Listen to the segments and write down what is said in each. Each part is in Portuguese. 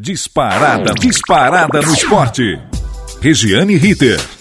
Disparada, disparada no esporte. Regiane Ritter.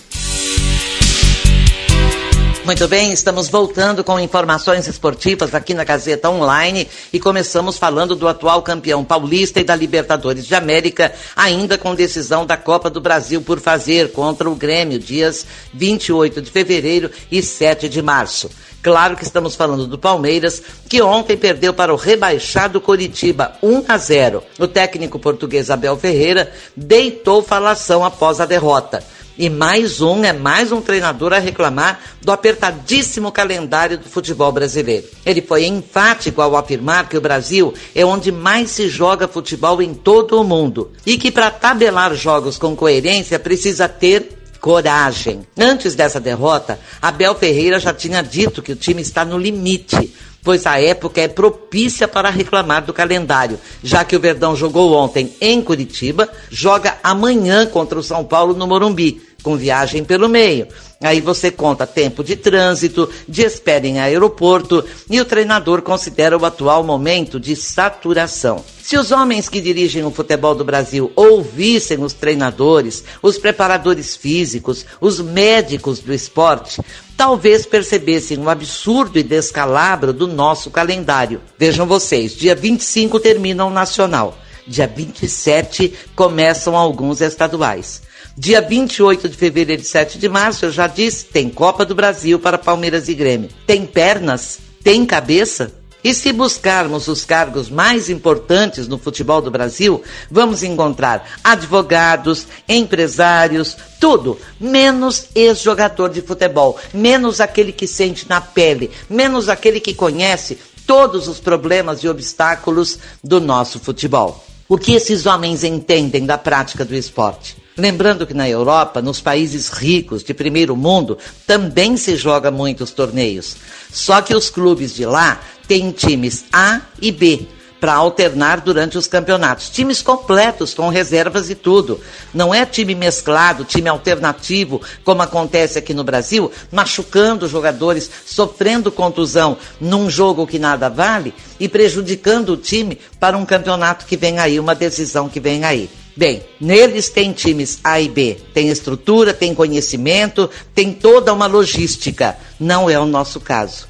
Muito bem, estamos voltando com informações esportivas aqui na Gazeta Online e começamos falando do atual campeão paulista e da Libertadores de América, ainda com decisão da Copa do Brasil por fazer contra o Grêmio, dias 28 de fevereiro e 7 de março. Claro que estamos falando do Palmeiras, que ontem perdeu para o rebaixado Coritiba 1 a 0. O técnico português Abel Ferreira deitou falação após a derrota. E mais um, é mais um treinador a reclamar do apertadíssimo calendário do futebol brasileiro. Ele foi enfático ao afirmar que o Brasil é onde mais se joga futebol em todo o mundo e que para tabelar jogos com coerência precisa ter coragem. Antes dessa derrota, Abel Ferreira já tinha dito que o time está no limite pois a época é propícia para reclamar do calendário, já que o Verdão jogou ontem em Curitiba, joga amanhã contra o São Paulo no Morumbi com viagem pelo meio. Aí você conta tempo de trânsito, de espera em aeroporto e o treinador considera o atual momento de saturação. Se os homens que dirigem o futebol do Brasil ouvissem os treinadores, os preparadores físicos, os médicos do esporte, talvez percebessem o absurdo e descalabro do nosso calendário. Vejam vocês, dia 25 termina o Nacional. Dia 27 começam alguns estaduais. Dia 28 de fevereiro e 7 de março, eu já disse, tem Copa do Brasil para Palmeiras e Grêmio. Tem pernas? Tem cabeça? E se buscarmos os cargos mais importantes no futebol do Brasil, vamos encontrar advogados, empresários, tudo, menos ex-jogador de futebol, menos aquele que sente na pele, menos aquele que conhece todos os problemas e obstáculos do nosso futebol. O que esses homens entendem da prática do esporte? Lembrando que na Europa, nos países ricos de primeiro mundo, também se joga muitos torneios. Só que os clubes de lá têm times A e B para alternar durante os campeonatos. Times completos, com reservas e tudo. Não é time mesclado, time alternativo, como acontece aqui no Brasil, machucando jogadores, sofrendo contusão num jogo que nada vale e prejudicando o time para um campeonato que vem aí, uma decisão que vem aí. Bem, neles tem times A e B, tem estrutura, tem conhecimento, tem toda uma logística. Não é o nosso caso.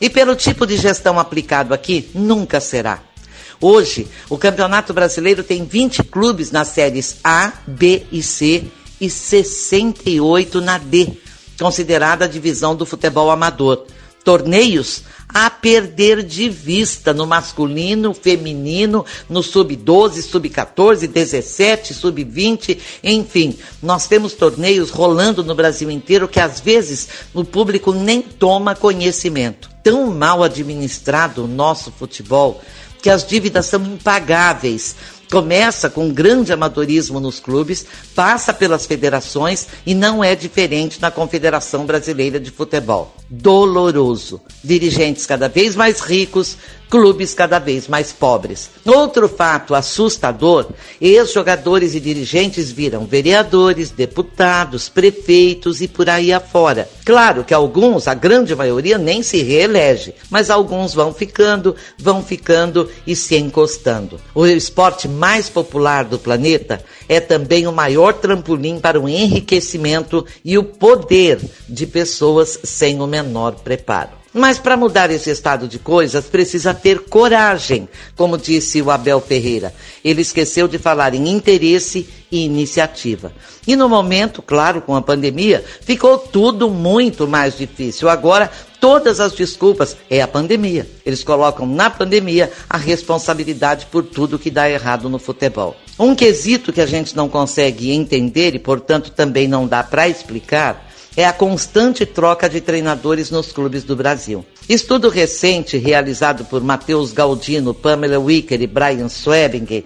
E pelo tipo de gestão aplicado aqui, nunca será. Hoje, o Campeonato Brasileiro tem 20 clubes nas séries A, B e C e 68 na D, considerada a divisão do futebol amador. Torneios a perder de vista no masculino, feminino, no sub-12, sub-14, 17, sub-20, enfim. Nós temos torneios rolando no Brasil inteiro que às vezes o público nem toma conhecimento. Tão mal administrado o nosso futebol que as dívidas são impagáveis Começa com grande amadorismo nos clubes, passa pelas federações e não é diferente na Confederação Brasileira de Futebol. Doloroso. Dirigentes cada vez mais ricos, clubes cada vez mais pobres. Outro fato assustador: ex-jogadores e dirigentes viram vereadores, deputados, prefeitos e por aí afora. Claro que alguns, a grande maioria, nem se reelege, mas alguns vão ficando, vão ficando e se encostando. O esporte mais popular do planeta é também o maior trampolim para o enriquecimento e o poder de pessoas sem o menor preparo. Mas para mudar esse estado de coisas, precisa ter coragem, como disse o Abel Ferreira. Ele esqueceu de falar em interesse e iniciativa. E no momento, claro, com a pandemia, ficou tudo muito mais difícil. Agora, todas as desculpas é a pandemia. Eles colocam na pandemia a responsabilidade por tudo que dá errado no futebol. Um quesito que a gente não consegue entender e, portanto, também não dá para explicar é a constante troca de treinadores nos clubes do Brasil. Estudo recente realizado por Matheus Galdino, Pamela Wicker e Brian Swebinger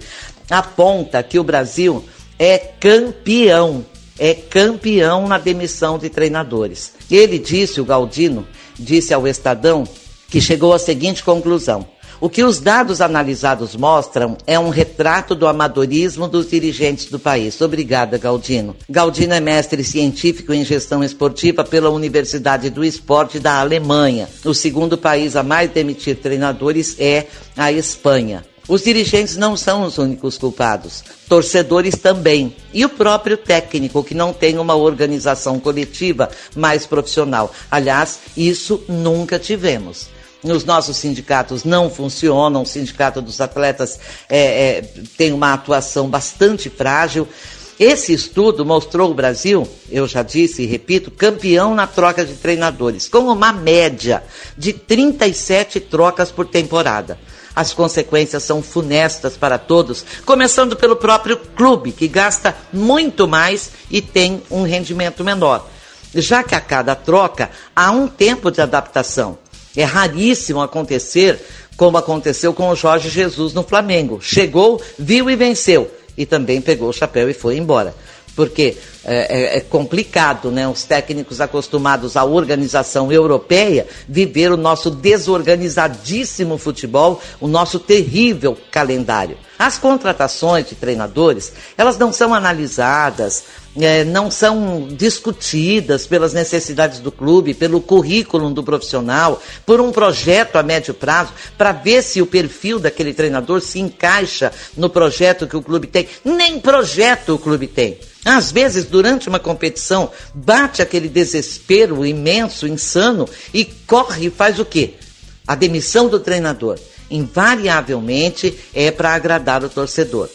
aponta que o Brasil é campeão, é campeão na demissão de treinadores. Ele disse, o Galdino, disse ao Estadão, que chegou à seguinte conclusão: o que os dados analisados mostram é um retrato do amadorismo dos dirigentes do país. Obrigada, Galdino. Galdino é mestre científico em gestão esportiva pela Universidade do Esporte da Alemanha. O segundo país a mais demitir treinadores é a Espanha. Os dirigentes não são os únicos culpados, torcedores também. E o próprio técnico, que não tem uma organização coletiva mais profissional. Aliás, isso nunca tivemos. Os nossos sindicatos não funcionam, o sindicato dos atletas é, é, tem uma atuação bastante frágil. Esse estudo mostrou o Brasil, eu já disse e repito, campeão na troca de treinadores, com uma média de 37 trocas por temporada. As consequências são funestas para todos, começando pelo próprio clube, que gasta muito mais e tem um rendimento menor. Já que a cada troca há um tempo de adaptação. É raríssimo acontecer como aconteceu com o Jorge Jesus no Flamengo. Chegou, viu e venceu. E também pegou o chapéu e foi embora porque é, é, é, complicado, né? Os técnicos acostumados à organização europeia viver o nosso desorganizadíssimo futebol, o nosso terrível calendário. As contratações de treinadores, elas não são analisadas, é, não são discutidas pelas necessidades do clube, pelo currículo do profissional, por um projeto a médio prazo, para ver se o perfil daquele treinador se encaixa no projeto que o clube tem. Nem projeto o clube tem. Às vezes, durante uma competição, bate aquele desespero imenso, insano, e corre e faz o quê? A demissão do treinador. Invariavelmente é para agradar o torcedor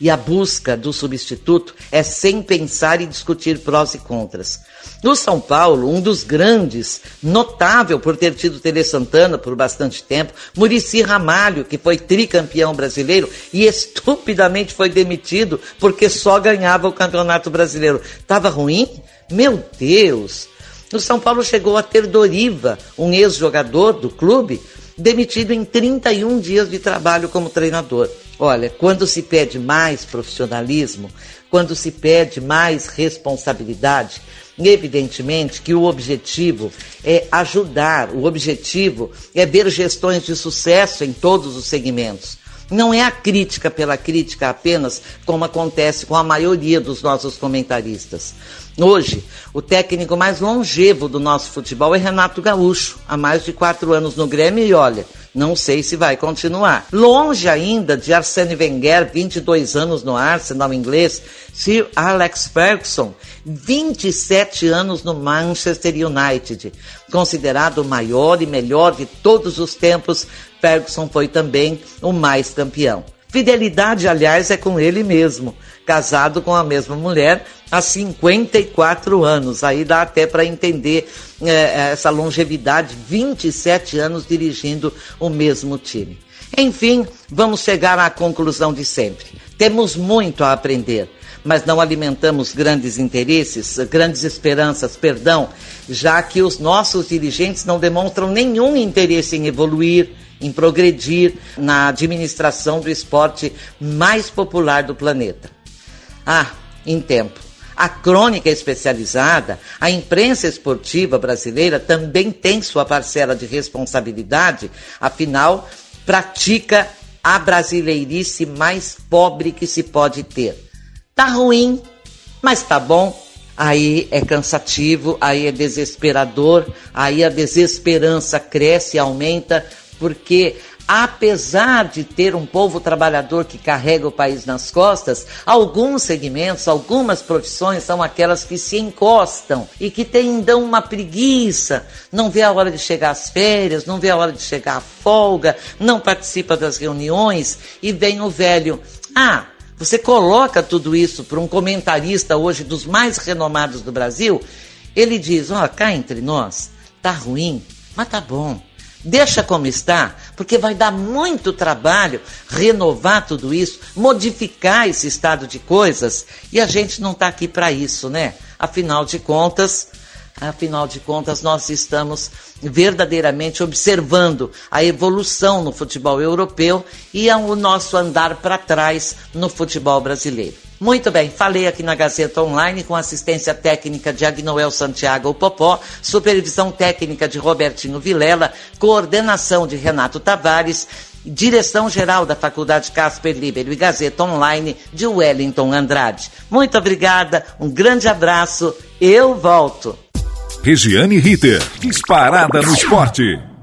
e a busca do substituto é sem pensar e discutir prós e contras. No São Paulo, um dos grandes, notável por ter tido Tele Santana por bastante tempo, Murici Ramalho, que foi tricampeão brasileiro e estupidamente foi demitido porque só ganhava o Campeonato Brasileiro. Estava ruim? Meu Deus! O São Paulo chegou a ter Doriva, um ex-jogador do clube, demitido em 31 dias de trabalho como treinador. Olha, quando se pede mais profissionalismo, quando se pede mais responsabilidade, evidentemente que o objetivo é ajudar, o objetivo é ver gestões de sucesso em todos os segmentos. Não é a crítica pela crítica apenas, como acontece com a maioria dos nossos comentaristas. Hoje, o técnico mais longevo do nosso futebol é Renato Gaúcho, há mais de quatro anos no Grêmio e olha, não sei se vai continuar. Longe ainda de Arsene Wenger, 22 anos no Arsenal inglês, Sir Alex Ferguson, 27 anos no Manchester United. Considerado o maior e melhor de todos os tempos, Ferguson foi também o mais campeão. Fidelidade, aliás, é com ele mesmo, casado com a mesma mulher há 54 anos. Aí dá até para entender é, é, essa longevidade, 27 anos dirigindo o mesmo time. Enfim, vamos chegar à conclusão de sempre. Temos muito a aprender, mas não alimentamos grandes interesses, grandes esperanças, perdão, já que os nossos dirigentes não demonstram nenhum interesse em evoluir, em progredir na administração do esporte mais popular do planeta. Ah, em tempo. A crônica especializada, a imprensa esportiva brasileira também tem sua parcela de responsabilidade, afinal, pratica a brasileirice mais pobre que se pode ter. Tá ruim, mas tá bom. Aí é cansativo, aí é desesperador, aí a desesperança cresce aumenta, porque apesar de ter um povo trabalhador que carrega o país nas costas, alguns segmentos, algumas profissões são aquelas que se encostam e que têm então uma preguiça, não vê a hora de chegar às férias, não vê a hora de chegar à folga, não participa das reuniões e vem o velho. Ah, você coloca tudo isso para um comentarista hoje dos mais renomados do Brasil, ele diz: ó, oh, cá entre nós, tá ruim, mas tá bom. Deixa como está, porque vai dar muito trabalho renovar tudo isso, modificar esse estado de coisas, e a gente não está aqui para isso, né? Afinal de contas, afinal de contas, nós estamos verdadeiramente observando a evolução no futebol europeu e o nosso andar para trás no futebol brasileiro. Muito bem, falei aqui na Gazeta Online com assistência técnica de Agnoel Santiago Popó, supervisão técnica de Robertinho Vilela, coordenação de Renato Tavares, direção-geral da Faculdade Casper Libero e Gazeta Online de Wellington Andrade. Muito obrigada, um grande abraço, eu volto. Regiane Ritter, disparada no esporte.